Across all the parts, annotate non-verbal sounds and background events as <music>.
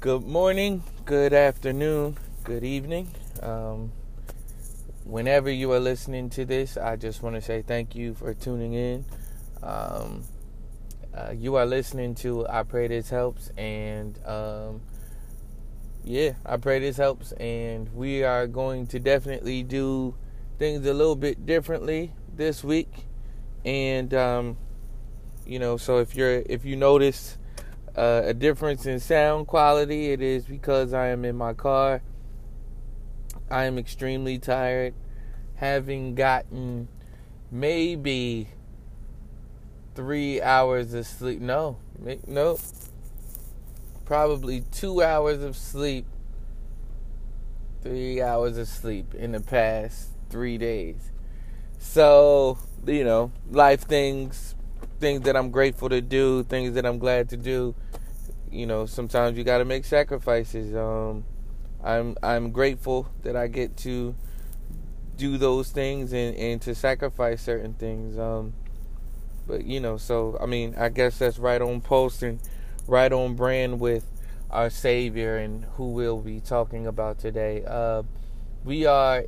Good morning, good afternoon, good evening. Um, whenever you are listening to this, I just want to say thank you for tuning in. Um, uh, you are listening to I Pray This Helps, and um, yeah, I pray this helps. And we are going to definitely do things a little bit differently this week. And, um, you know, so if you're, if you notice, uh, a difference in sound quality. It is because I am in my car. I am extremely tired, having gotten maybe three hours of sleep. No, no, probably two hours of sleep, three hours of sleep in the past three days. So, you know, life things, things that I'm grateful to do, things that I'm glad to do you know, sometimes you got to make sacrifices. Um, I'm I'm grateful that I get to do those things and, and to sacrifice certain things. Um, but you know, so I mean, I guess that's right on post and right on brand with our Savior and who we'll be talking about today. Uh, we are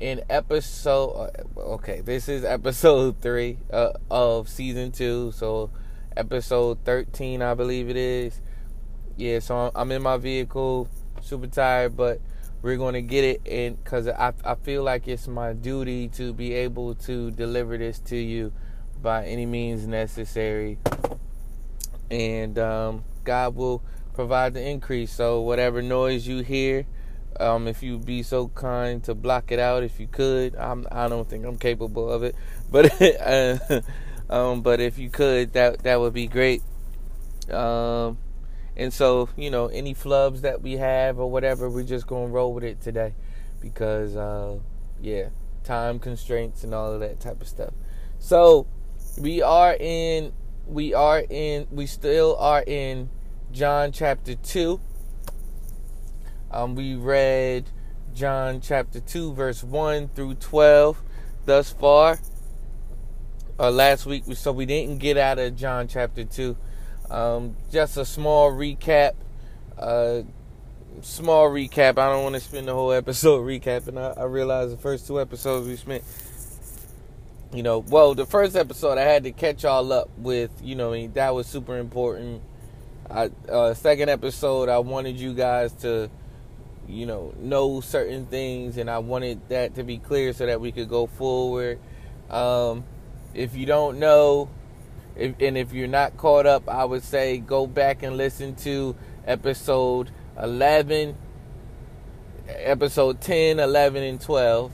in episode. Uh, okay, this is episode <laughs> three uh, of season two. So episode thirteen, I believe it is yeah, so I'm in my vehicle, super tired, but we're to get it and because I, I feel like it's my duty to be able to deliver this to you by any means necessary. And um, God will provide the increase. So, whatever noise you hear, um, if you'd be so kind to block it out, if you could, I'm, I don't think I'm capable of it, <laughs> but uh, um, but if you could, that that would be great. Um, and so, you know, any flubs that we have or whatever, we're just to roll with it today because, uh, yeah, time constraints and all of that type of stuff. So, we are in, we are in, we still are in John chapter 2. Um, we read John chapter 2, verse 1 through 12 thus far. Uh, last week, so we didn't get out of John chapter 2 um, just a small recap. Uh, small recap. I don't want to spend the whole episode <laughs> recapping. I, I realize the first two episodes we spent, you know, well, the first episode I had to catch all up with. You know, that was super important. I, uh, second episode, I wanted you guys to, you know, know certain things, and I wanted that to be clear so that we could go forward. Um, if you don't know, if, and if you're not caught up, I would say go back and listen to episode 11, episode 10, 11, and 12.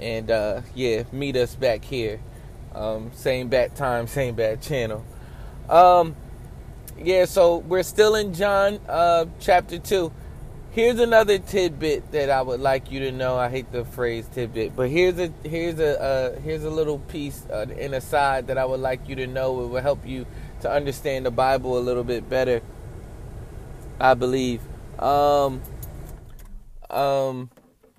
And uh, yeah, meet us back here. Um, same bad time, same bad channel. Um, yeah, so we're still in John uh, chapter 2 here's another tidbit that I would like you to know. I hate the phrase tidbit, but here's a here's a uh, here's a little piece uh, aside that I would like you to know. It will help you to understand the Bible a little bit better. I believe. Um, um,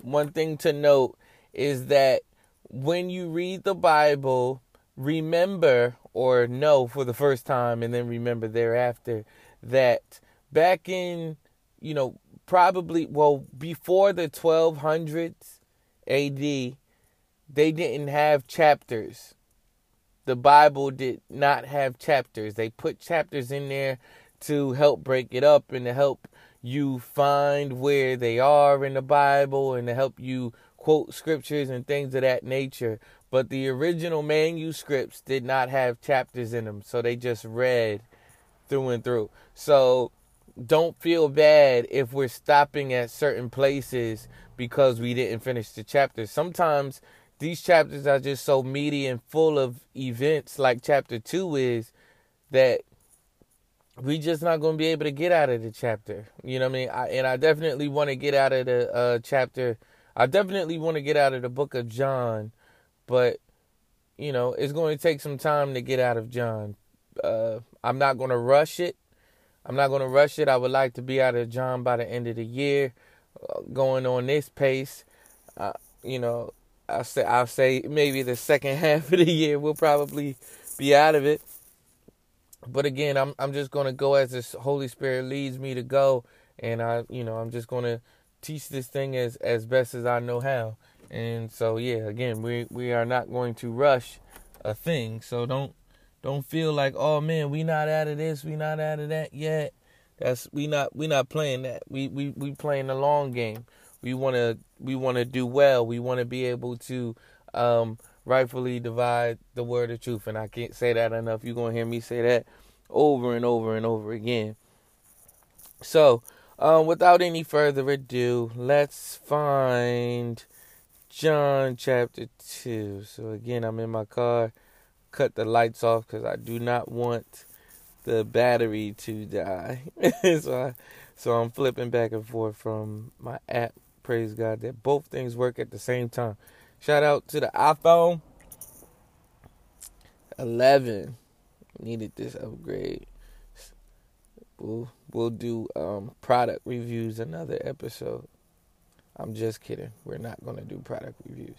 one thing to note is that when you read the Bible, remember or know for the first time, and then remember thereafter that back in you know probably well before the 1200s AD they didn't have chapters. The Bible did not have chapters. They put chapters in there to help break it up and to help you find where they are in the Bible and to help you quote scriptures and things of that nature. But the original manuscripts did not have chapters in them, so they just read through and through. So don't feel bad if we're stopping at certain places because we didn't finish the chapter. Sometimes these chapters are just so meaty and full of events like chapter 2 is that we just not going to be able to get out of the chapter. You know what I mean? I, and I definitely want to get out of the uh, chapter. I definitely want to get out of the book of John, but you know, it's going to take some time to get out of John. Uh, I'm not going to rush it. I'm not going to rush it. I would like to be out of John by the end of the year, uh, going on this pace. Uh, you know, I'll say I'll say maybe the second <laughs> half of the year we'll probably be out of it. But again, I'm I'm just going to go as the Holy Spirit leads me to go, and I, you know, I'm just gonna teach this thing as as best as I know how. And so yeah, again, we we are not going to rush a thing. So don't don't feel like, oh man, we not out of this, we not out of that yet. That's we not we not playing that. We we we playing the long game. We wanna we wanna do well. We wanna be able to um, rightfully divide the word of truth. And I can't say that enough. You're gonna hear me say that over and over and over again. So, um, without any further ado, let's find John chapter 2. So, again, I'm in my car. Cut the lights off because I do not want the battery to die. <laughs> so, I, so I'm flipping back and forth from my app. Praise God that both things work at the same time. Shout out to the iPhone 11. Needed this upgrade. We'll we'll do um, product reviews another episode. I'm just kidding. We're not going to do product reviews.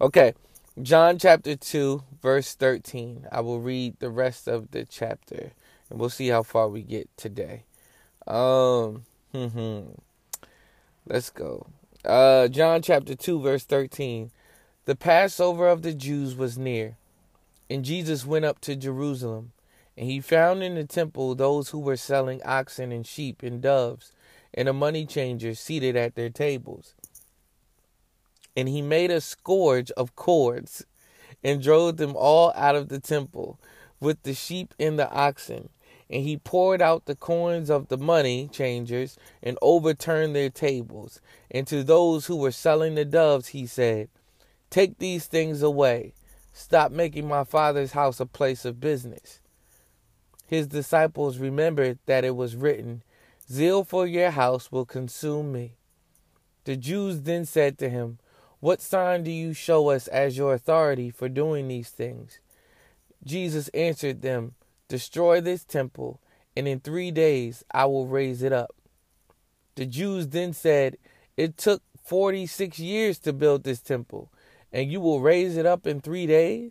Okay. John chapter 2 verse 13. I will read the rest of the chapter and we'll see how far we get today. Um Let's go. Uh John chapter 2 verse 13. The Passover of the Jews was near, and Jesus went up to Jerusalem. And he found in the temple those who were selling oxen and sheep and doves, and the money changers seated at their tables. And he made a scourge of cords, and drove them all out of the temple, with the sheep and the oxen. And he poured out the coins of the money changers, and overturned their tables. And to those who were selling the doves, he said, Take these things away. Stop making my father's house a place of business. His disciples remembered that it was written, Zeal for your house will consume me. The Jews then said to him, What sign do you show us as your authority for doing these things? Jesus answered them, Destroy this temple, and in three days I will raise it up. The Jews then said, It took forty six years to build this temple, and you will raise it up in three days?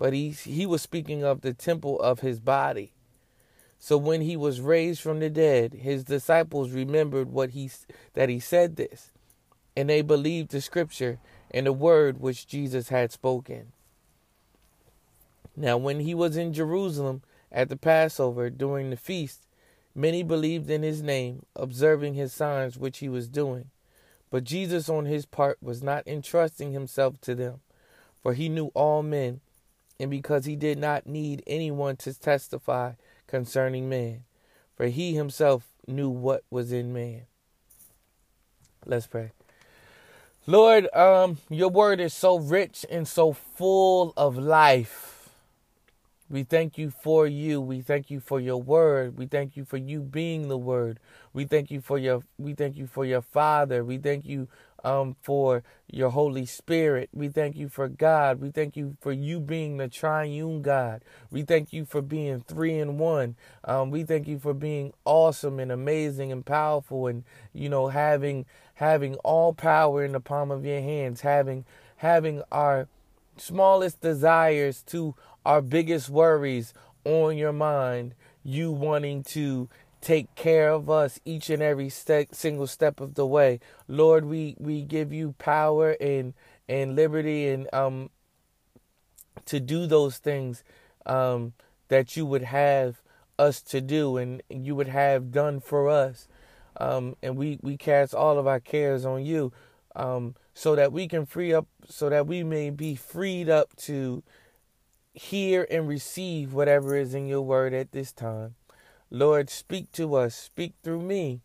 but he he was speaking of the temple of his body. So when he was raised from the dead, his disciples remembered what he that he said this, and they believed the scripture and the word which Jesus had spoken. Now when he was in Jerusalem at the Passover during the feast, many believed in his name, observing his signs which he was doing. But Jesus on his part was not entrusting himself to them, for he knew all men and because he did not need anyone to testify concerning man, for he himself knew what was in man. Let's pray. Lord, um, your word is so rich and so full of life. We thank you for you. We thank you for your word. We thank you for you being the word. We thank you for your we thank you for your father. We thank you um for your Holy Spirit. We thank you for God. We thank you for you being the triune God. We thank you for being three in one. Um, we thank you for being awesome and amazing and powerful and you know having having all power in the palm of your hands, having having our smallest desires to our biggest worries on your mind, you wanting to take care of us each and every step, single step of the way. Lord, we, we give you power and and liberty and um to do those things um that you would have us to do and you would have done for us. Um and we, we cast all of our cares on you. Um so that we can free up so that we may be freed up to hear and receive whatever is in your word at this time. Lord, speak to us, speak through me,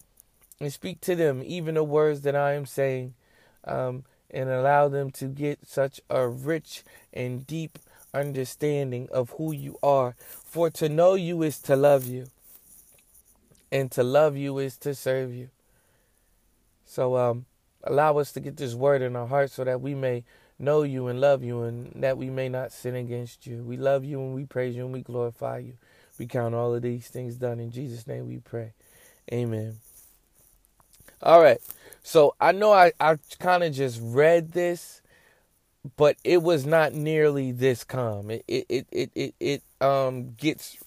and speak to them, even the words that I am saying, um, and allow them to get such a rich and deep understanding of who you are. For to know you is to love you, and to love you is to serve you. So, um, allow us to get this word in our hearts so that we may know you and love you and that we may not sin against you. We love you and we praise you and we glorify you. We count all of these things done in Jesus' name we pray. Amen. All right. So I know I, I kind of just read this, but it was not nearly this calm. It it it it it, it um gets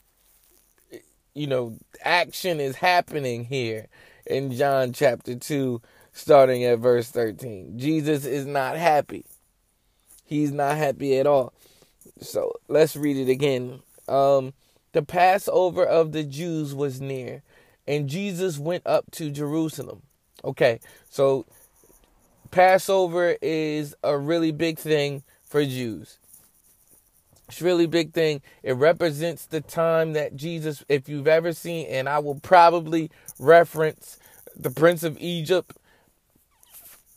you know, action is happening here. in John chapter 2, starting at verse 13. Jesus is not happy. He's not happy at all. So let's read it again. Um, the Passover of the Jews was near, and Jesus went up to Jerusalem. Okay, so Passover is a really big thing for Jews. It's really big thing. It represents the time that Jesus, if you've ever seen, and I will probably reference the Prince of Egypt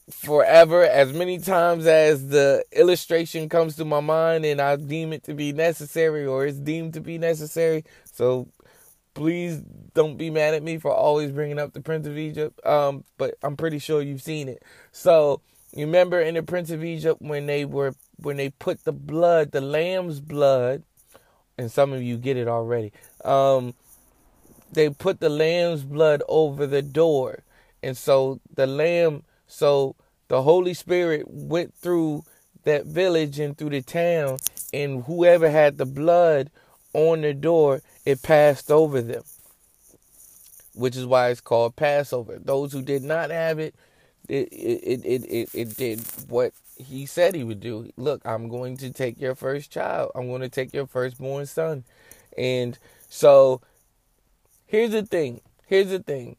forever as many times as the illustration comes to my mind and I deem it to be necessary or it's deemed to be necessary. So please don't be mad at me for always bringing up the Prince of Egypt. Um, but I'm pretty sure you've seen it. So you remember in the Prince of Egypt when they were when they put the blood, the lamb's blood, and some of you get it already. Um, they put the lamb's blood over the door, and so the lamb, so the Holy Spirit went through that village and through the town, and whoever had the blood on the door, it passed over them, which is why it's called Passover. Those who did not have it, it it it it, it did what he said he would do. Look, I'm going to take your first child. I'm going to take your firstborn son. And so here's the thing. Here's the thing.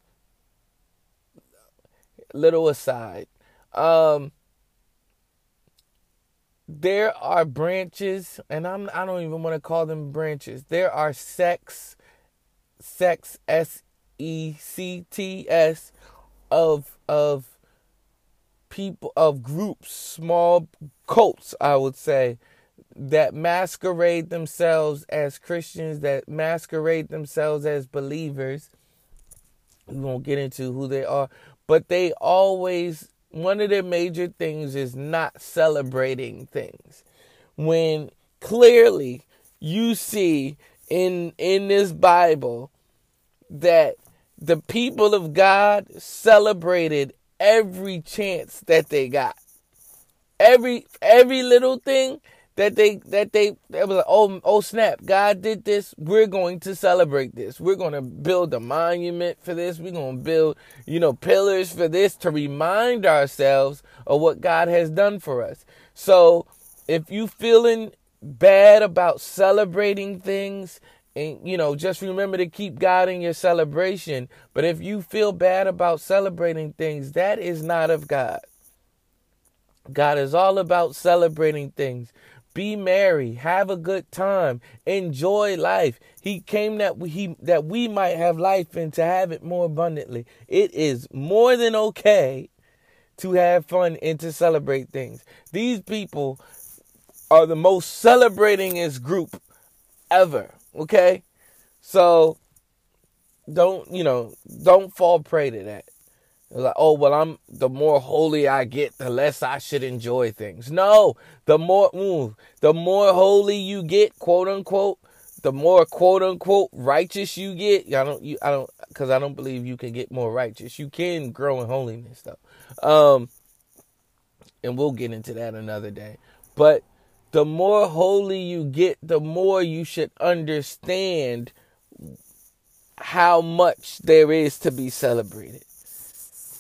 Little aside. Um there are branches and I'm I don't even want to call them branches. There are sex sex S E C T S of of people of groups, small cults, I would say, that masquerade themselves as Christians, that masquerade themselves as believers. We won't get into who they are, but they always one of their major things is not celebrating things. When clearly you see in in this Bible that the people of God celebrated every chance that they got. Every every little thing that they that they that was like, oh oh snap, God did this. We're going to celebrate this. We're going to build a monument for this. We're going to build, you know, pillars for this to remind ourselves of what God has done for us. So, if you feeling bad about celebrating things and you know just remember to keep god in your celebration. But if you feel bad about celebrating things that is not of god. God is all about celebrating things. Be merry. Have a good time. Enjoy life. He came that we he, that we might have life and to have it more abundantly. It is more than okay to have fun and to celebrate things. These people are the most celebratingest group ever Okay? So don't, you know, don't fall prey to that. Like, oh, well, I'm the more holy I get, the less I should enjoy things. No, the more, mm, the more holy you get, quote unquote, the more quote unquote righteous you get. I don't, you, I don't, because I don't believe you can get more righteous. You can grow in holiness though, um, and we'll get into that another day. But the more holy you get, the more you should understand how much there is to be celebrated.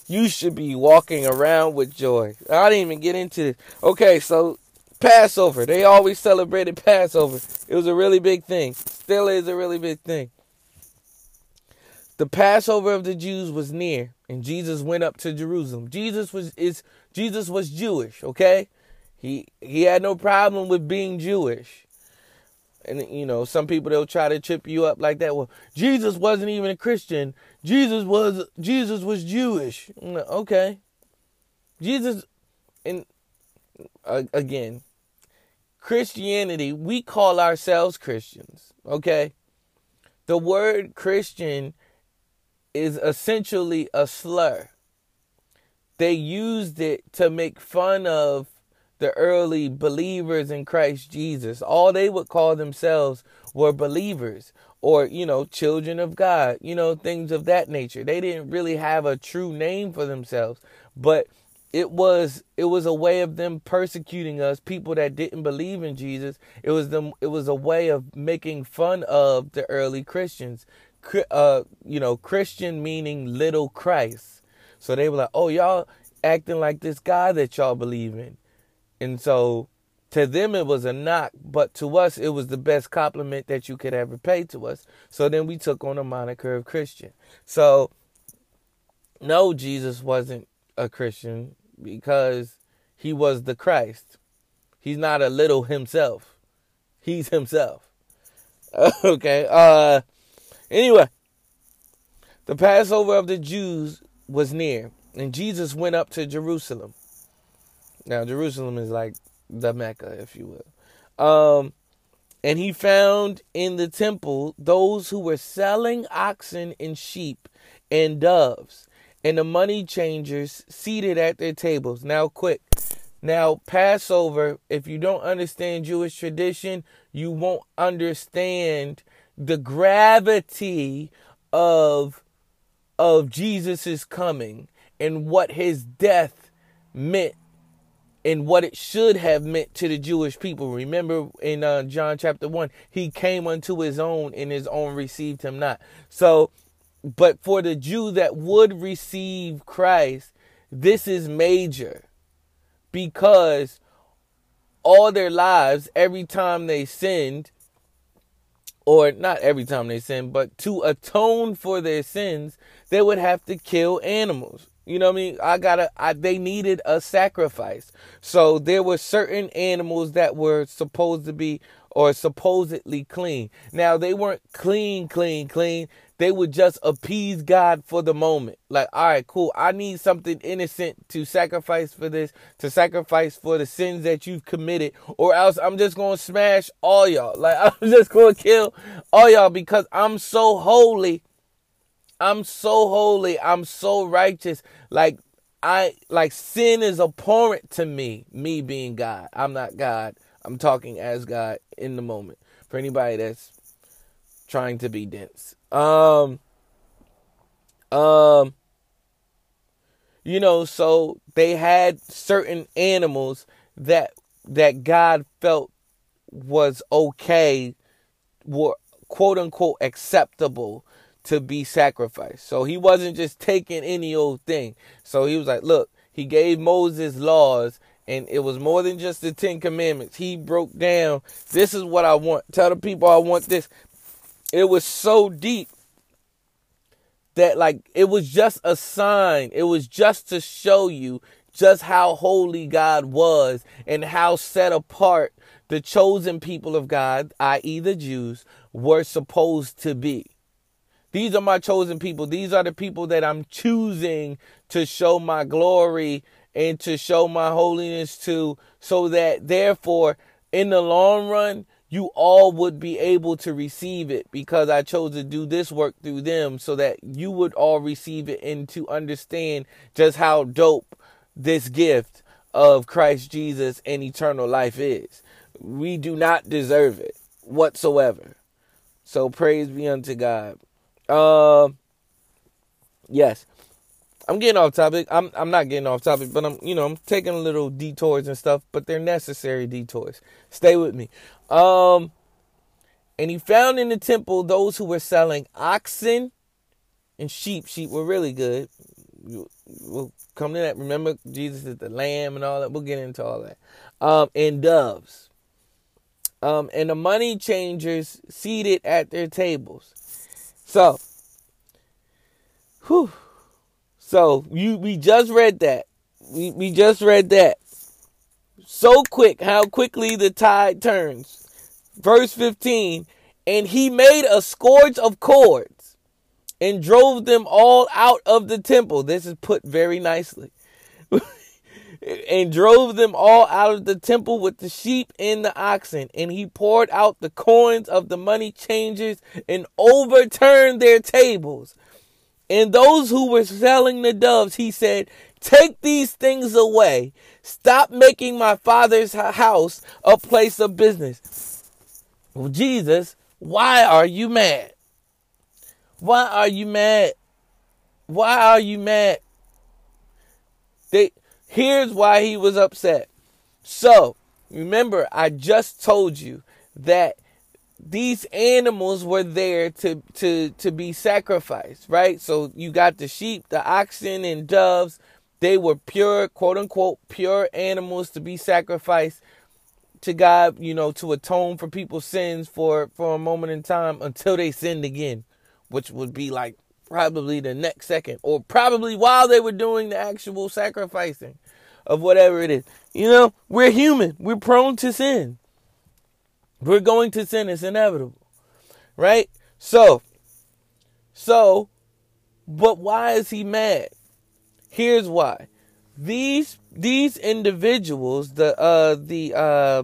You should be walking around with joy. I didn't even get into this. Okay, so Passover. They always celebrated Passover. It was a really big thing. Still is a really big thing. The Passover of the Jews was near, and Jesus went up to Jerusalem. Jesus was is Jesus was Jewish, okay? He he had no problem with being Jewish. And you know, some people they'll try to trip you up like that. Well, Jesus wasn't even a Christian. Jesus was Jesus was Jewish. Okay. Jesus and uh, again, Christianity, we call ourselves Christians, okay? The word Christian is essentially a slur. They used it to make fun of the early believers in Christ Jesus. All they would call themselves were believers or, you know, children of God, you know, things of that nature. They didn't really have a true name for themselves, but it was it was a way of them persecuting us people that didn't believe in Jesus it was them it was a way of making fun of the early Christians uh, you know, Christian meaning little Christ. So they were like, oh, y'all acting like this guy that y'all believe in. And so to them it was a knock, but to us it was the best compliment that you could ever pay to us. So then we took on the moniker of Christian. So no, Jesus wasn't a Christian because he was the Christ. He's not a little himself. He's himself. <laughs> okay. Uh anyway, the Passover of the Jews was near, and Jesus went up to Jerusalem. Now Jerusalem is like the Mecca, if you will. Um and he found in the temple those who were selling oxen and sheep and doves and the money changers seated at their tables. Now, quick. Now, Passover, if you don't understand Jewish tradition, you won't understand the gravity of of Jesus's coming and what his death meant and what it should have meant to the Jewish people. Remember in uh, John chapter 1, he came unto his own and his own received him not. So but for the Jew that would receive Christ, this is major because all their lives, every time they sinned, or not every time they sinned, but to atone for their sins, they would have to kill animals. You know what I mean? I gotta, I, they needed a sacrifice. So there were certain animals that were supposed to be or supposedly clean. Now they weren't clean, clean, clean they would just appease God for the moment. Like, all right, cool. I need something innocent to sacrifice for this, to sacrifice for the sins that you've committed, or else I'm just to smash all y'all. Like, <laughs> I'm just to kill all y'all because I'm so holy. I'm so holy. I'm so righteous. Like, I, like, sin is abhorrent to me, me being God. I'm not God. I'm talking as God in the moment. For anybody that's trying to be dense. Um, um, you know, so they had certain animals that that God felt was okay, were quote unquote acceptable to be sacrificed. So he wasn't just taking any old thing. So he was like, look, he gave Moses laws and it was more than just the 10 commandments. He broke down, this is what I want. Tell the people I want this it was so deep that like it was just a sign. It was just to show you just how holy God was and how set apart the chosen people of God, i.e. the Jews, were supposed to be. These are my chosen people. These are the people that I'm choosing to show my glory and to show my holiness to so that therefore in the long run you all would be able to receive it because I chose to do this work through them so that you would all receive it and to understand just how dope this gift of Christ Jesus and eternal life is. We do not deserve it whatsoever. So praise be unto God. Um yes. I'm getting off topic. I'm I'm not getting off topic, but I'm you know I'm taking little detours and stuff, but they're necessary detours. Stay with me. Um, and he found in the temple those who were selling oxen and sheep. Sheep were really good. We'll come to that. Remember, Jesus is the lamb and all that. We'll get into all that. Um, and doves. Um, and the money changers seated at their tables. So, whew so you we just read that. We we just read that. So quick, how quickly the tide turns. Verse 15, and he made a scourge of cords and drove them all out of the temple. This is put very nicely. And drove them all out of the temple with the sheep and the oxen. And he poured out the coins of the money changers and overturned their tables. And those who were selling the doves, he said, Take these things away. Stop making my father's house a place of business. Well, Jesus, why are you mad? Why are you mad? Why are you mad? They, here's why he was upset. So, remember, I just told you that these animals were there to to to be sacrificed, right? So you got the sheep, the oxen and doves. They were pure, quote unquote, pure animals to be sacrificed to God, you know, to atone for people's sins for for a moment in time until they sinned again, which would be like probably the next second or probably while they were doing the actual sacrificing of whatever it is. You know, we're human. We're prone to sin. We're going to sin. It's inevitable. Right? So, so, but why is he mad? Here's why. These these individuals, the uh the uh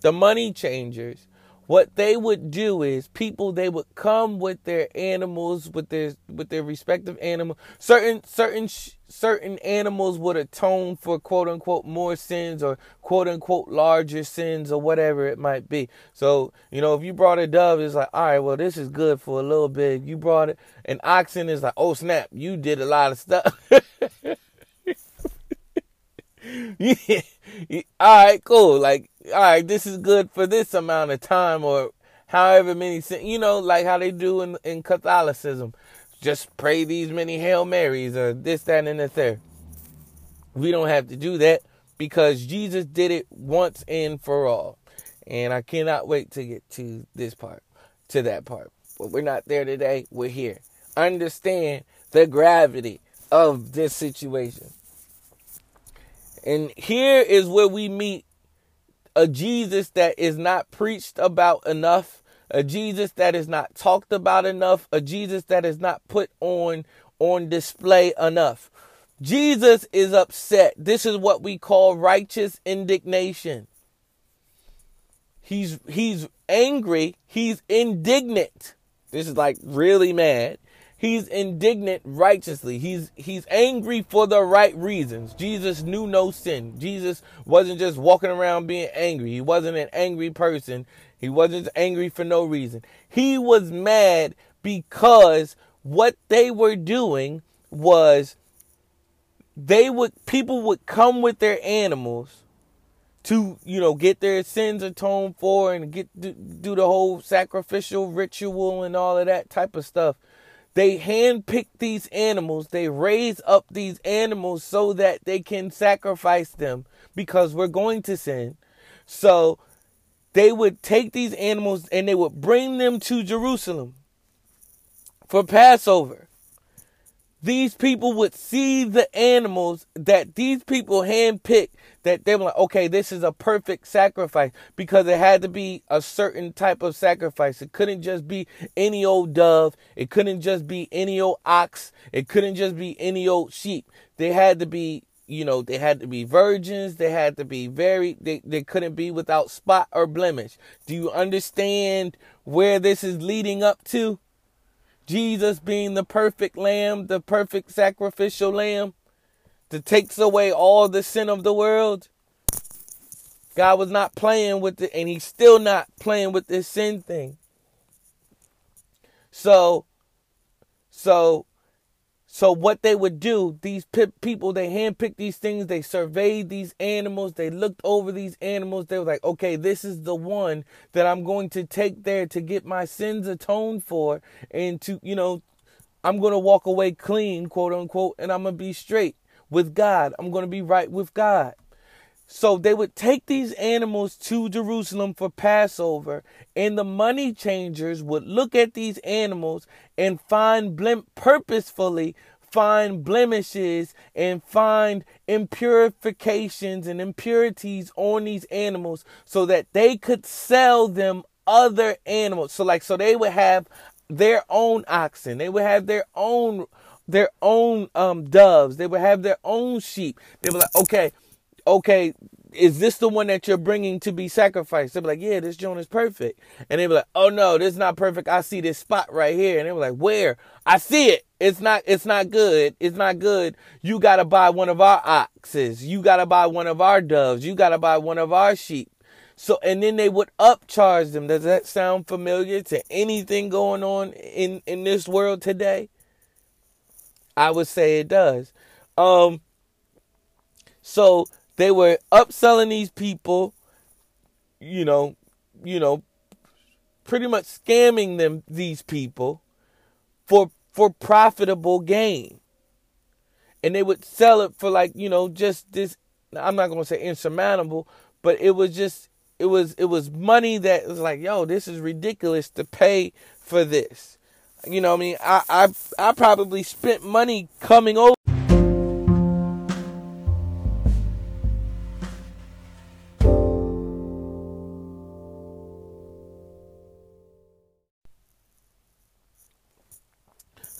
the money changers, what they would do is people they would come with their animals with their with their respective animal certain certain certain animals would atone for quote unquote more sins or quote unquote larger sins or whatever it might be so you know if you brought a dove it's like all right well this is good for a little bit you brought it an oxen is like oh snap you did a lot of stuff <laughs> yeah. all right cool like all right, this is good for this amount of time or however many, you know, like how they do in, in Catholicism. Just pray these many Hail Marys or this, that, and the third. We don't have to do that because Jesus did it once and for all. And I cannot wait to get to this part, to that part. But we're not there today. We're here. Understand the gravity of this situation. And here is where we meet a Jesus that is not preached about enough, a Jesus that is not talked about enough, a Jesus that is not put on on display enough. Jesus is upset. This is what we call righteous indignation. He's he's angry, he's indignant. This is like really mad. He's indignant righteously. He's he's angry for the right reasons. Jesus knew no sin. Jesus wasn't just walking around being angry. He wasn't an angry person. He wasn't angry for no reason. He was mad because what they were doing was they would people would come with their animals to you know get their sins atoned for and get do, the whole sacrificial ritual and all of that type of stuff they handpick these animals, they raise up these animals so that they can sacrifice them because we're going to sin. So they would take these animals and they would bring them to Jerusalem for Passover these people would see the animals that these people handpicked that they were like, okay, this is a perfect sacrifice because it had to be a certain type of sacrifice. It couldn't just be any old dove. It couldn't just be any old ox. It couldn't just be any old sheep. They had to be, you know, they had to be virgins. They had to be very, they, they couldn't be without spot or blemish. Do you understand where this is leading up to? Jesus being the perfect lamb, the perfect sacrificial lamb that takes away all the sin of the world. God was not playing with it, and He's still not playing with this sin thing. So, so so what they would do, these people, they handpicked these things, they surveyed these animals, they looked over these animals. They were like, okay, this is the one that I'm going to take there to get my sins atoned for, and to, you know, I'm to walk away clean, quote unquote, and I'm to be straight with God. I'm to be right with God. So they would take these animals to Jerusalem for Passover, and the money changers would look at these animals and find blem- purposefully find blemishes and find impurifications and impurities on these animals so that they could sell them other animals. So like so they would have their own oxen, they would have their own their own um doves, they would have their own sheep. They were like, okay, okay, is this the one that you're bringing to be sacrificed? They'll be like, yeah, this joint is perfect. And they'll be like, oh no, this is not perfect. I see this spot right here. And they were like, where? I see it. It's not, it's not good. It's not good. You gotta buy one of our oxes. You gotta buy one of our doves. You gotta buy one of our sheep. So, and then they would upcharge them. Does that sound familiar to anything going on in, in this world today? I would say it does. Um, so they were upselling these people, you know, you know, pretty much scamming them these people for for profitable gain. And they would sell it for like, you know, just this I'm not going to say insurmountable, but it was just it was it was money that was like, yo, this is ridiculous to pay for this. You know, I mean, I I I probably spent money coming over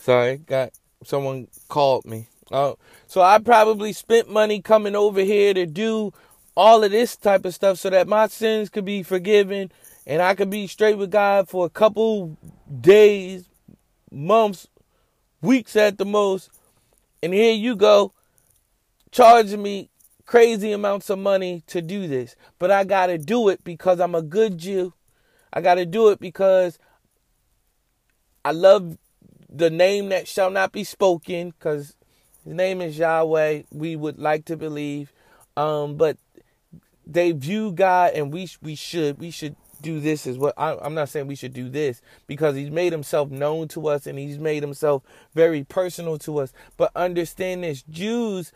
Sorry, got someone called me. Oh, so I probably spent money coming over here to do all of this type of stuff so that my sins could be forgiven and I could be straight with God for a couple days, months, weeks at the most. And here you go, charging me crazy amounts of money to do this. But I got to do it because I'm a good Jew. I got to do it because I love the name that shall not be spoken, because his name is Yahweh. We would like to believe, um, but they view God, and we we should we should do this as well. I, I'm not saying we should do this because He's made Himself known to us, and He's made Himself very personal to us. But understand this: Jews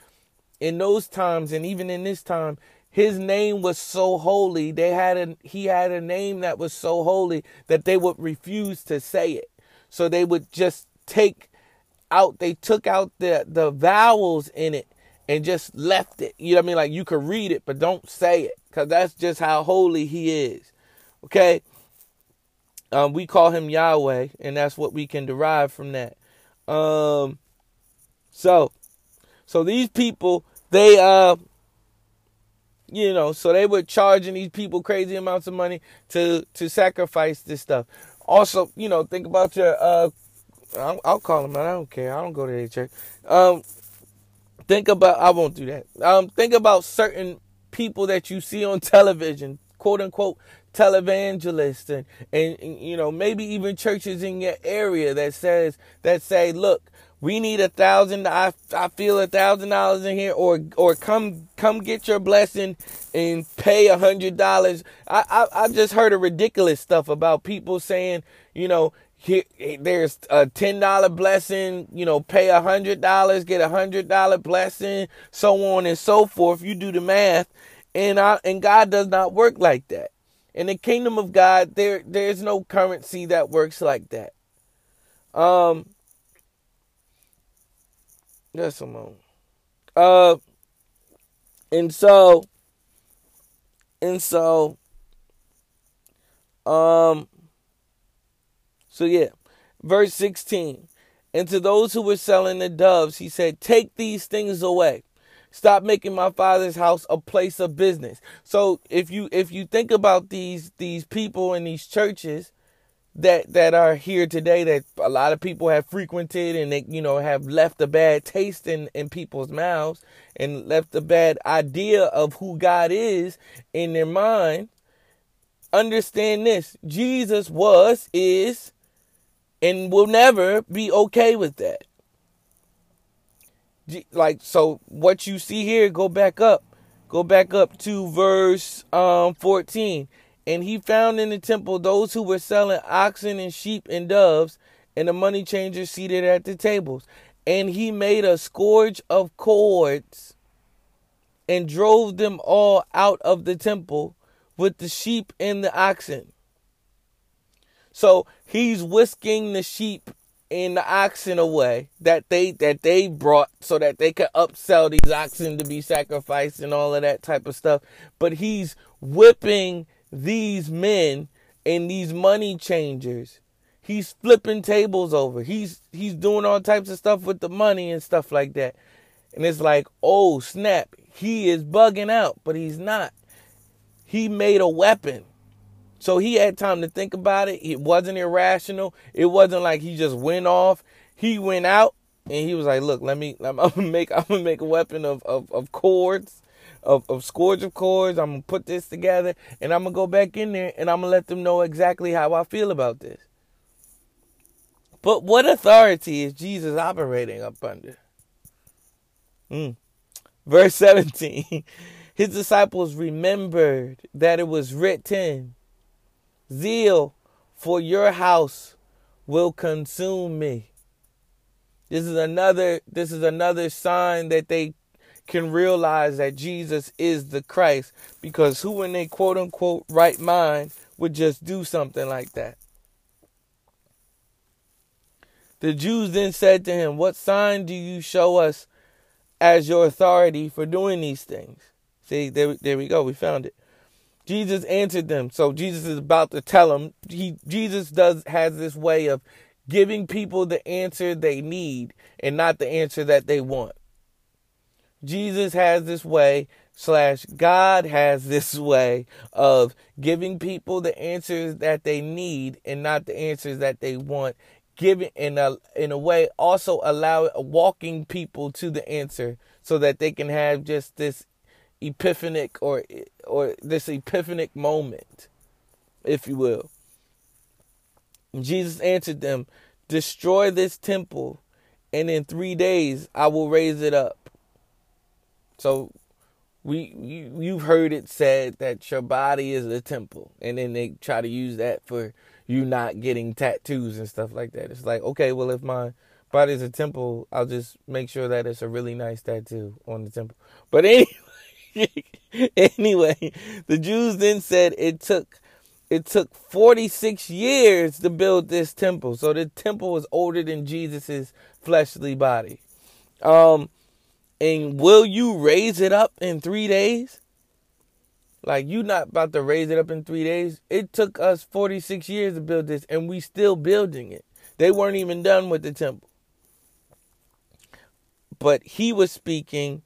in those times, and even in this time, his name was so holy they had a he had a name that was so holy that they would refuse to say it so they would just take out, they took out the, the vowels in it and just left it. You know what I mean? Like you could read it, but don't say it because that's just how holy he is. Okay? Um, we call him Yahweh, and that's what we can derive from that. Um, so, so these people, they, uh, you know, so they were charging these people crazy amounts of money to to sacrifice this stuff. Also, you know, think about your. Uh, I'll, call them. I don't care. I don't go to church. Um, think about. I won't do that. Um, think about certain people that you see on television, quote unquote televangelists, and, and, and you know maybe even churches in your area that says that say, look, we need a thousand I, I feel a thousand dollars in here or or come come get your blessing and pay a hundred dollars. I, I i just heard a ridiculous stuff about people saying you know here, there's a ten dollar blessing you know pay a hundred dollars get a hundred dollar blessing so on and so forth. You do the math and I, and god does not work like that. In the kingdom of god there there's no currency that works like that. Um Yes, Simone. Uh, and so, and so, um, so yeah, verse 16. And to those who were selling the doves, he said, Take these things away. Stop making my father's house a place of business. So if you if you think about these these people in these churches, that that are here today that a lot of people have frequented and they you know have left a bad taste in in people's mouths and left a bad idea of who God is in their mind. Understand this. Jesus was is and will never be okay with that. Like so what you see here go back up. Go back up to verse um 14 and he found in the temple those who were selling oxen and sheep and doves, and the money changers seated at the tables. And he made a scourge of cords and drove them all out of the temple with the sheep and the oxen. So he's whisking the sheep and the oxen away that they that they brought so that they could upsell these oxen to be sacrificed and all of that type of stuff. But he's whipping these men and these money changers. He's flipping tables over. He's he's doing all types of stuff with the money and stuff like that. And it's like, oh snap, he is bugging out, but he's not. He made a weapon. So he had time to think about it. It wasn't irrational. It wasn't like he just went off. He went out and he was like, "Look, let me. I'm <laughs> gonna make. I'm gonna make a weapon of of, of cords of, of scores of cords. I'm gonna put this together and I'm gonna go back in there and I'm gonna let them know exactly how I feel about this. But what authority is Jesus operating up under? Mm. Verse 17 <laughs> His disciples remembered that it was written, Zeal for your house will consume me. This is another this is another sign that they can realize that Jesus is the Christ because who in a quote unquote right mind would just do something like that? The Jews then said to him, What sign do you show us as your authority for doing these things? See, there, there we go. We found it. Jesus answered them. So Jesus is about to tell them. He Jesus does has this way of giving people the answer they need and not the answer that they want. Jesus has this way, slash, God has this way of giving people the answers that they need and not the answers that they want. Giving in a in a way also allow walking people to the answer so that they can have just this epiphanic or or this epiphanic moment, if you will. Jesus answered them, Destroy this temple, and in three days I will raise it up. So we you, you've heard it said that your body is a temple, and then they try to use that for you not getting tattoos and stuff like that. It's like, okay, well if my body is a temple, I'll just make sure that it's a really nice tattoo on the temple. But <laughs> anyway, anyway, the Jews then said it took it took 46 years to build this temple. So the temple was older than Jesus's fleshly body. Um and will you raise it up in 3 days? Like you not about to raise it up in 3 days. It took us 46 years to build this and we still building it. They weren't even done with the temple. But he was speaking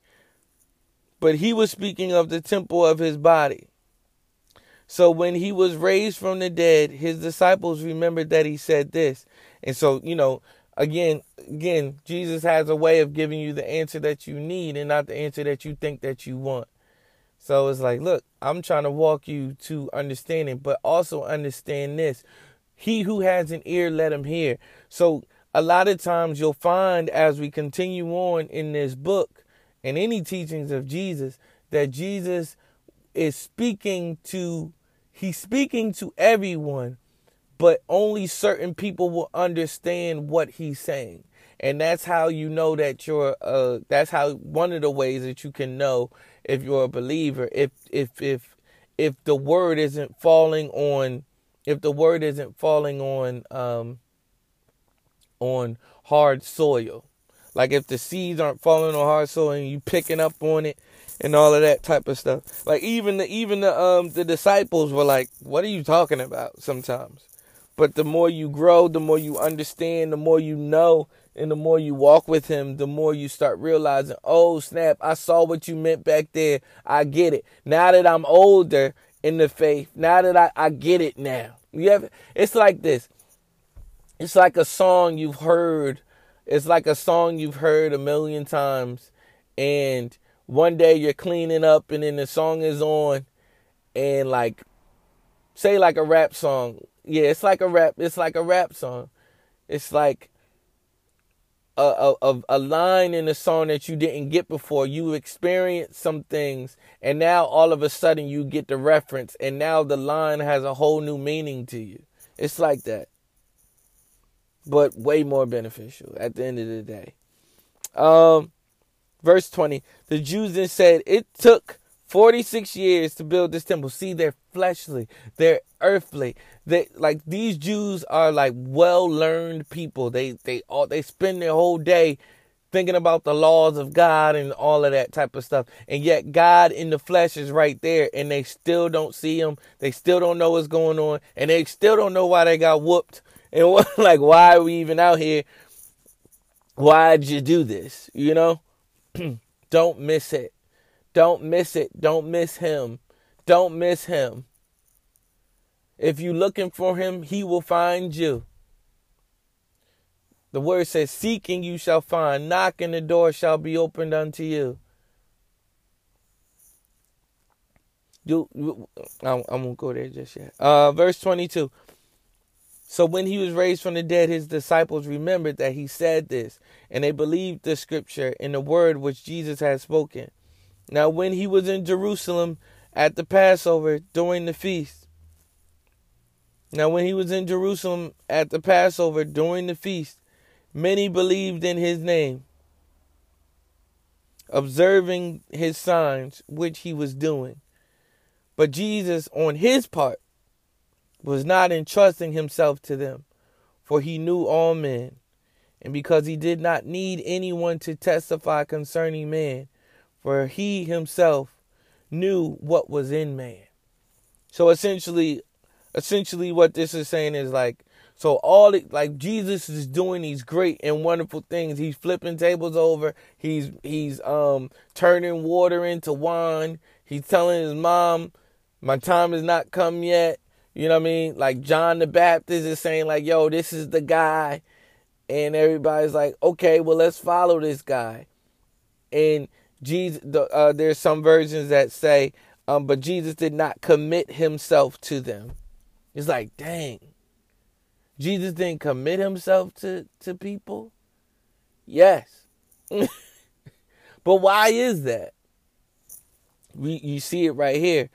but he was speaking of the temple of his body. So when he was raised from the dead, his disciples remembered that he said this. And so, you know, again, again, Jesus has a way of giving you the answer that you need and not the answer that you think that you want. So it's like, look, I'm trying to walk you to understanding, but also understand this. He who has an ear, let him hear. So a lot of times you'll find as we continue on in this book and any teachings of Jesus that Jesus is speaking to he's speaking to everyone, but only certain people will understand what he's saying. And that's how you know that you're uh that's how one of the ways that you can know if you're a believer if if if if the word isn't falling on if the word isn't falling on um on hard soil. Like if the seeds aren't falling on hard soil and you picking up on it and all of that type of stuff. Like even the even the um the disciples were like, "What are you talking about?" Sometimes, but the more you grow, the more you understand, the more you know, and the more you walk with Him, the more you start realizing, "Oh snap! I saw what you meant back there. I get it now that I'm older in the faith. Now that I I get it now." You have it's like this. It's like a song you've heard. It's like a song you've heard a million times, and one day you're cleaning up and then the song is on and like say like a rap song. Yeah, it's like a rap it's like a rap song. It's like a, a, a line in a song that you didn't get before. You experienced some things, and now all of a sudden you get the reference, and now the line has a whole new meaning to you. It's like that, but way more beneficial at the end of the day. Um, verse 20, the Jews then said, It took 46 years to build this temple. See, they're fleshly, they're earthly. They like these Jews are like well-learned people. They they all they spend their whole day thinking about the laws of God and all of that type of stuff. And yet God in the flesh is right there and they still don't see him. They still don't know what's going on and they still don't know why they got whooped. And <laughs> what, like why are we even out here? Why'd you do this? You know? <clears throat> Don't miss it. Don't miss it. Don't miss him. Don't miss him. If you're looking for him, he will find you. The word says, Seeking you shall find, knocking the door shall be opened unto you. You, I, I won't go there just yet. Uh, verse 22. So when he was raised from the dead, his disciples remembered that he said this, and they believed the scripture and the word which Jesus had spoken. Now, when he was in Jerusalem at the Passover during the feast, Now, when he was in Jerusalem at the Passover during the feast, many believed in his name, observing his signs which he was doing. But Jesus, on his part, was not entrusting himself to them, for he knew all men, and because he did not need anyone to testify concerning man, for he himself knew what was in man. So essentially, essentially what this is saying is like, so all it, like Jesus is doing these great and wonderful things. He's flipping tables over. He's he's um turning water into wine. He's telling his mom, "My time has not come yet." You know what I mean? Like John the Baptist is saying, like, "Yo, this is the guy," and everybody's like, "Okay, well, let's follow this guy." And Jesus, the, uh, there's some versions that say, um, but Jesus did not commit himself to them. It's like, dang. Jesus didn't commit himself to, to people? Yes. <laughs> but why is that? We, you see it right here.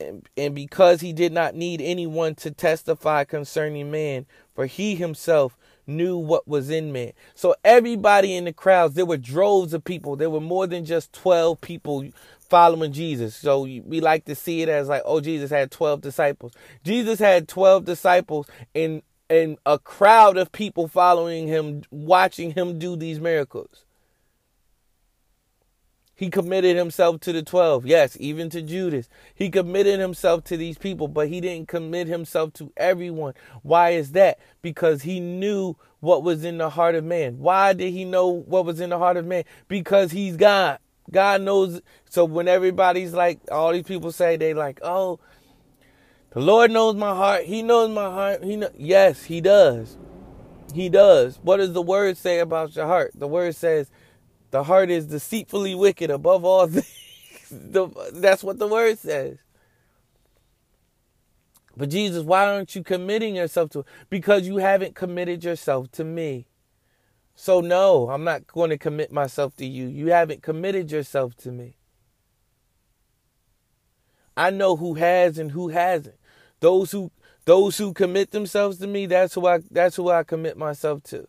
And, and because he did not need anyone to testify concerning man, for he himself knew what was in man. So everybody in the crowds, there were droves of people. There were more than just 12 people following Jesus. So we like to see it as like, oh, Jesus had 12 disciples. Jesus had 12 disciples and and a crowd of people following him, watching him do these miracles. He committed himself to the 12. Yes, even to Judas. He committed himself to these people, but he didn't commit himself to everyone. Why is that? Because he knew what was in the heart of man. Why did he know what was in the heart of man? Because he's God. God knows. So when everybody's like, all these people say they like, oh, the Lord knows my heart. He knows my heart. He know. Yes, He does. He does. What does the word say about your heart? The word says, the heart is deceitfully wicked above all <laughs> things. the, that's what the word says. But Jesus, why aren't you committing yourself to it? Because you haven't committed yourself to me. So, no, I'm not going to commit myself to you. You haven't committed yourself to me. I know who has and who hasn't. Those who those who commit themselves to me, that's who I that's who I commit myself to.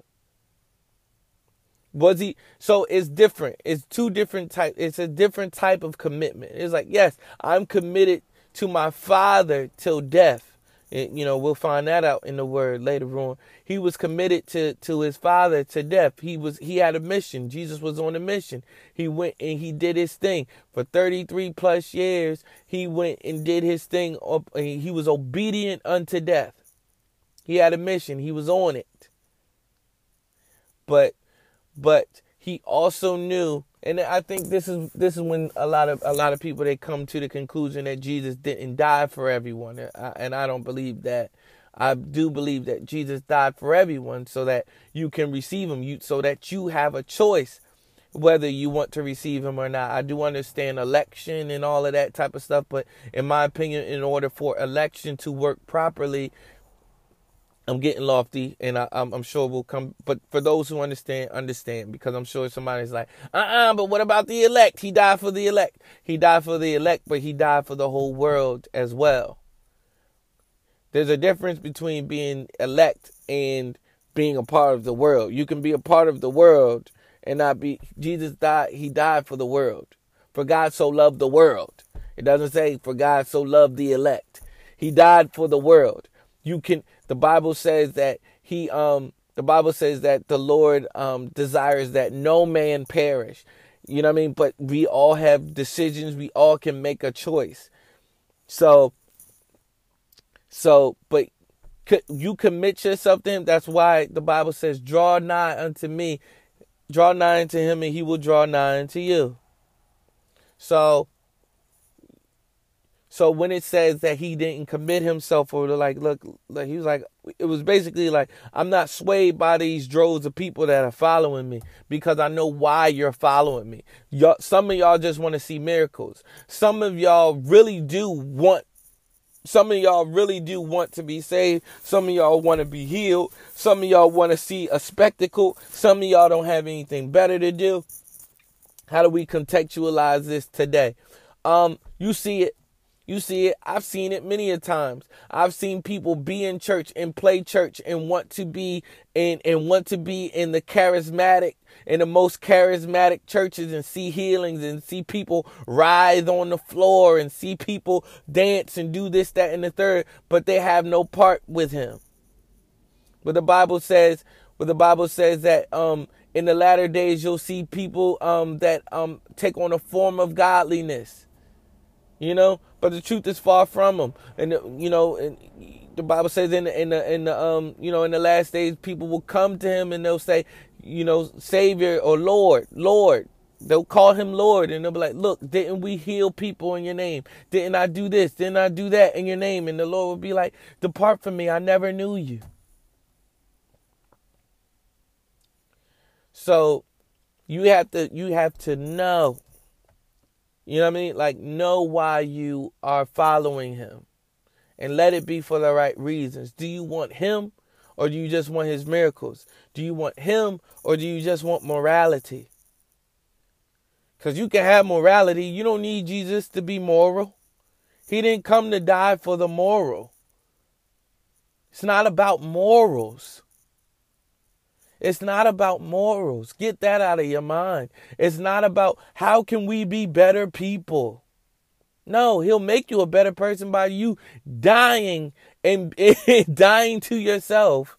Was he so it's different. It's two different type it's a different type of commitment. It's like, yes, I'm committed to my father till death you know, we'll find that out in the word later on. He was committed to, to his father to death. He was he had a mission. Jesus was on a mission. He went and he did his thing for 33 plus years. He went and did his thing. He was obedient unto death. He had a mission. He was on it. But but he also knew and I think this is this is when a lot of a lot of people they come to the conclusion that Jesus didn't die for everyone, and I don't believe that. I do believe that Jesus died for everyone, so that you can receive Him, you so that you have a choice whether you want to receive Him or not. I do understand election and all of that type of stuff, but in my opinion, in order for election to work properly, I'm getting lofty, and I, am sure we'll come. But for those who understand, understand, because I'm sure somebody's like, uh-uh, but what about the elect? He died for the elect. He died for the elect, but he died for the whole world as well. There's a difference between being elect and being a part of the world. You can be a part of the world and not be. Jesus died. He died for the world. For God so loved the world. It doesn't say for God so loved the elect. He died for the world. You can the Bible says that he um the Bible says that the Lord um desires that no man perish. You know what I mean? But we all have decisions, we all can make a choice. So so but you commit yourself to him. That's why the Bible says, Draw nigh unto me, draw nigh unto him, and he will draw nigh unto you. So so when it says that he didn't commit himself or like look like he was like it was basically like I'm not swayed by these droves of people that are following me because I know why you're following me. Y'all, some of y'all just want to see miracles. Some of y'all really do want some of y'all really do want to be saved. Some of y'all want to be healed. Some of y'all want to see a spectacle. Some of y'all don't have anything better to do. How do we contextualize this today? Um, you see it You see it. I've seen it many a times. I've seen people be in church and play church and want to be in and want to be in the charismatic in the most charismatic churches and see healings and see people writhe on the floor and see people dance and do this, that, and the third, but they have no part with him. But the Bible says, but the Bible says that um in the latter days you'll see people um that um take on a form of godliness you know. But the truth is far from them, and you know, and the Bible says in the, in the in the um you know in the last days people will come to him and they'll say, you know, Savior or Lord, Lord. They'll call him Lord and they'll be like, Look, didn't we heal people in your name? Didn't I do this? Didn't I do that in your name? And the Lord will be like, Depart from me, I never knew you. So you have to you have to know you know what I mean? Like, know why you are following him and let it be for the right reasons. Do you want him or do you just want his miracles? Do you want him or do you just want morality? Because you can have morality. You don't need Jesus to be moral. He didn't come to die for the moral. It's not about morals. It's not about morals. Get that out of your mind. It's not about how can we be better people. No, he'll make you a better person by you dying and <laughs> dying to yourself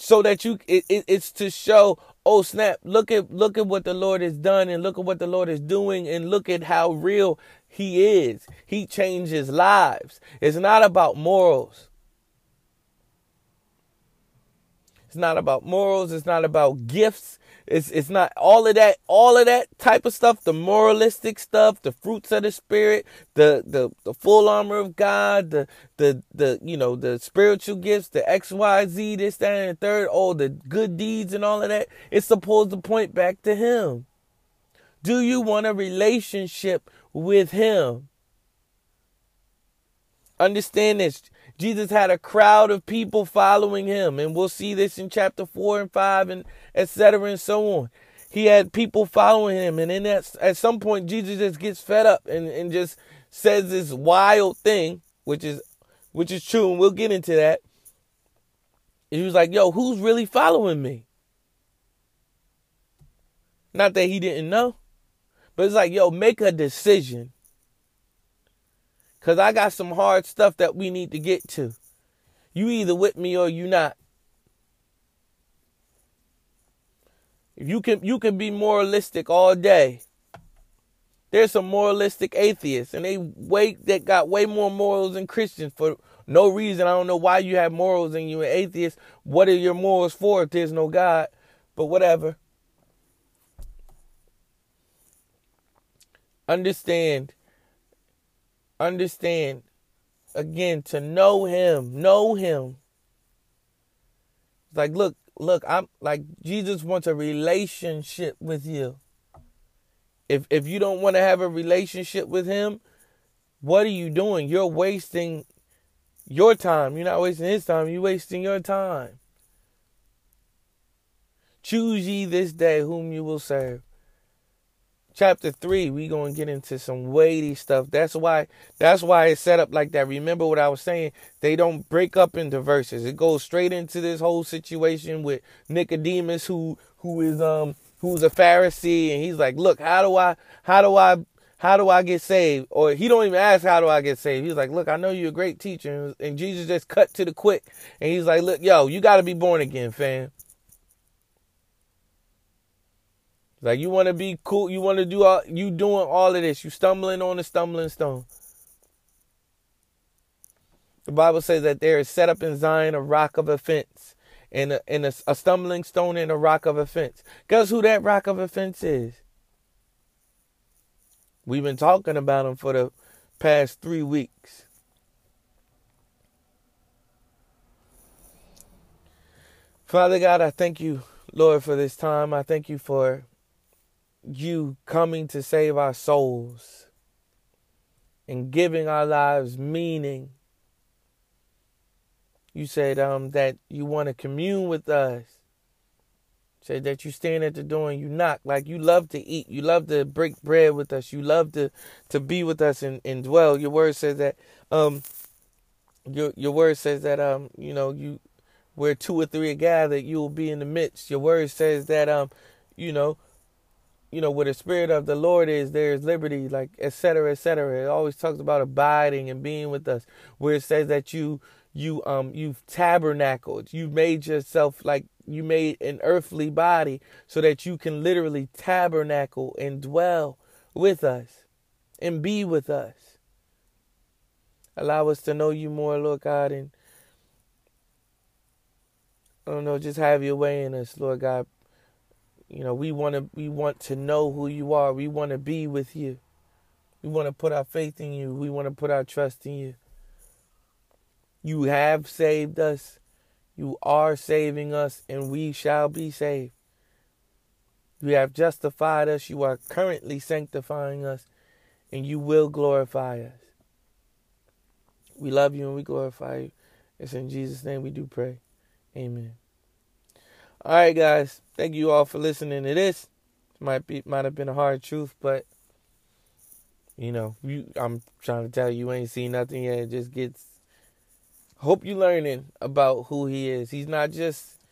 so that you it, it, it's to show oh snap look at look at what the lord has done and look at what the lord is doing and look at how real he is he changes lives it's not about morals It's not about morals. It's not about gifts. It's it's not all of that all of that type of stuff, the moralistic stuff, the fruits of the spirit, the the, the full armor of God, the the the you know, the spiritual gifts, the XYZ, this, that, and the third, all the good deeds and all of that. It's supposed to point back to him. Do you want a relationship with him? Understand this. Jesus had a crowd of people following him, and we'll see this in chapter 4 and 5 and etc. and so on. He had people following him, and then at, at some point, Jesus just gets fed up and, and just says this wild thing, which is which is true, and we'll get into that. he was like, Yo, who's really following me? Not that he didn't know, but it's like, Yo, make a decision Cause I got some hard stuff that we need to get to. You either with me or you not. You can you can be moralistic all day. There's some moralistic atheists and they way that got way more morals than Christians for no reason. I don't know why you have morals and you're an atheist. What are your morals for if there's no God? But whatever. Understand understand again to know him know him. Like look look i'm like jesus wants a relationship with you. If if you don't want to have a relationship with him what are you doing? You're wasting your time. You're not wasting his time you're wasting your time. Choose ye this day whom you will serve chapter 3 we going to get into some weighty stuff that's why that's why it's set up like that remember what i was saying they don't break up into verses it goes straight into this whole situation with nicodemus who who is um who's a pharisee and he's like look how do i how do i how do I get saved? Or he don't even ask how do I get saved. He's like, look, I know you're a great teacher. And Jesus just cut to the quick. And he's like, look, yo, you got to be born again, fam. Like you want to be cool, you want to do all, you doing all of this, you stumbling on a stumbling stone. The Bible says that there is set up in Zion a rock of offense and a, and a, a stumbling stone and a rock of offense. Guess who that rock of offense is? We've been talking about him for the past three weeks. Father God, I thank you, Lord, for this time. I thank you for you coming to save our souls and giving our lives meaning. You said um, that you want to commune with us. Says that you stand at the door and you knock. Like you love to eat. You love to break bread with us. You love to to be with us and, and dwell. Your word says that um your your word says that um, you know, you where two or three are gathered, you will be in the midst. Your word says that um, you know, you know, where the spirit of the Lord is, there is liberty, like et cetera, et cetera. It always talks about abiding and being with us. Where it says that you you um you've tabernacled, you've made yourself like you made an earthly body so that you can literally tabernacle and dwell with us and be with us. Allow us to know you more, Lord God, and I don't know, just have your way in us, Lord God. You know, we want to we want to know who you are. We want to be with you. We want to put our faith in you. We want to put our trust in you. You have saved us. You are saving us, and we shall be saved. You have justified us. You are currently sanctifying us, and you will glorify us. We love you and we glorify you. It's in Jesus' name we do pray. Amen. All right, guys. Thank you all for listening to this. Might be might have been a hard truth, but you know, you I'm trying to tell you, you ain't seen nothing yet. It just gets hope you learning about who he is. He's not just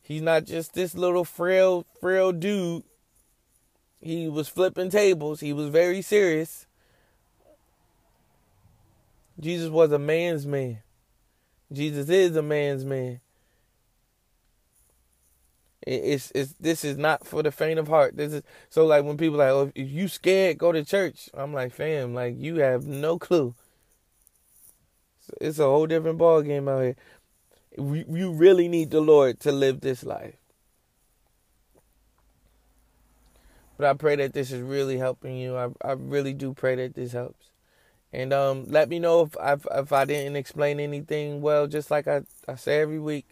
he's not just this little frail frail dude. He was flipping tables. He was very serious. Jesus was a man's man. Jesus is a man's man. It's it's this is not for the faint of heart. This is so like when people like, oh, if you scared, go to church. I'm like, fam, like you have no clue. It's a whole different ball game out here. You really need the Lord to live this life. But I pray that this is really helping you. I I really do pray that this helps. And um, let me know if I if I didn't explain anything well. Just like I, I say every week,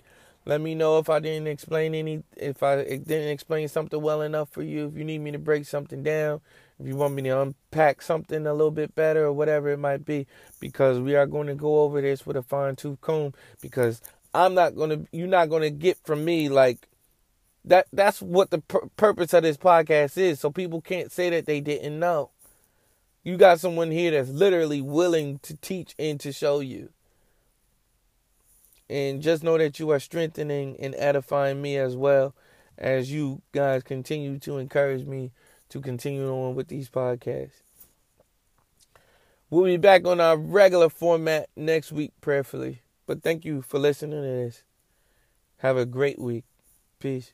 let me know if I didn't explain any if I didn't explain something well enough for you. If you need me to break something down, if you want me to unpack something a little bit better or whatever it might be, because we are going to go over this with a fine tooth comb. Because I'm not going to, you're not going to get from me like that. That's what the pur- purpose of this podcast is, so people can't say that they didn't know. You got someone here that's literally willing to teach and to show you. And just know that you are strengthening and edifying me as well as you guys continue to encourage me to continue on with these podcasts. We'll be back on our regular format next week, prayerfully. But thank you for listening to this. Have a great week. Peace.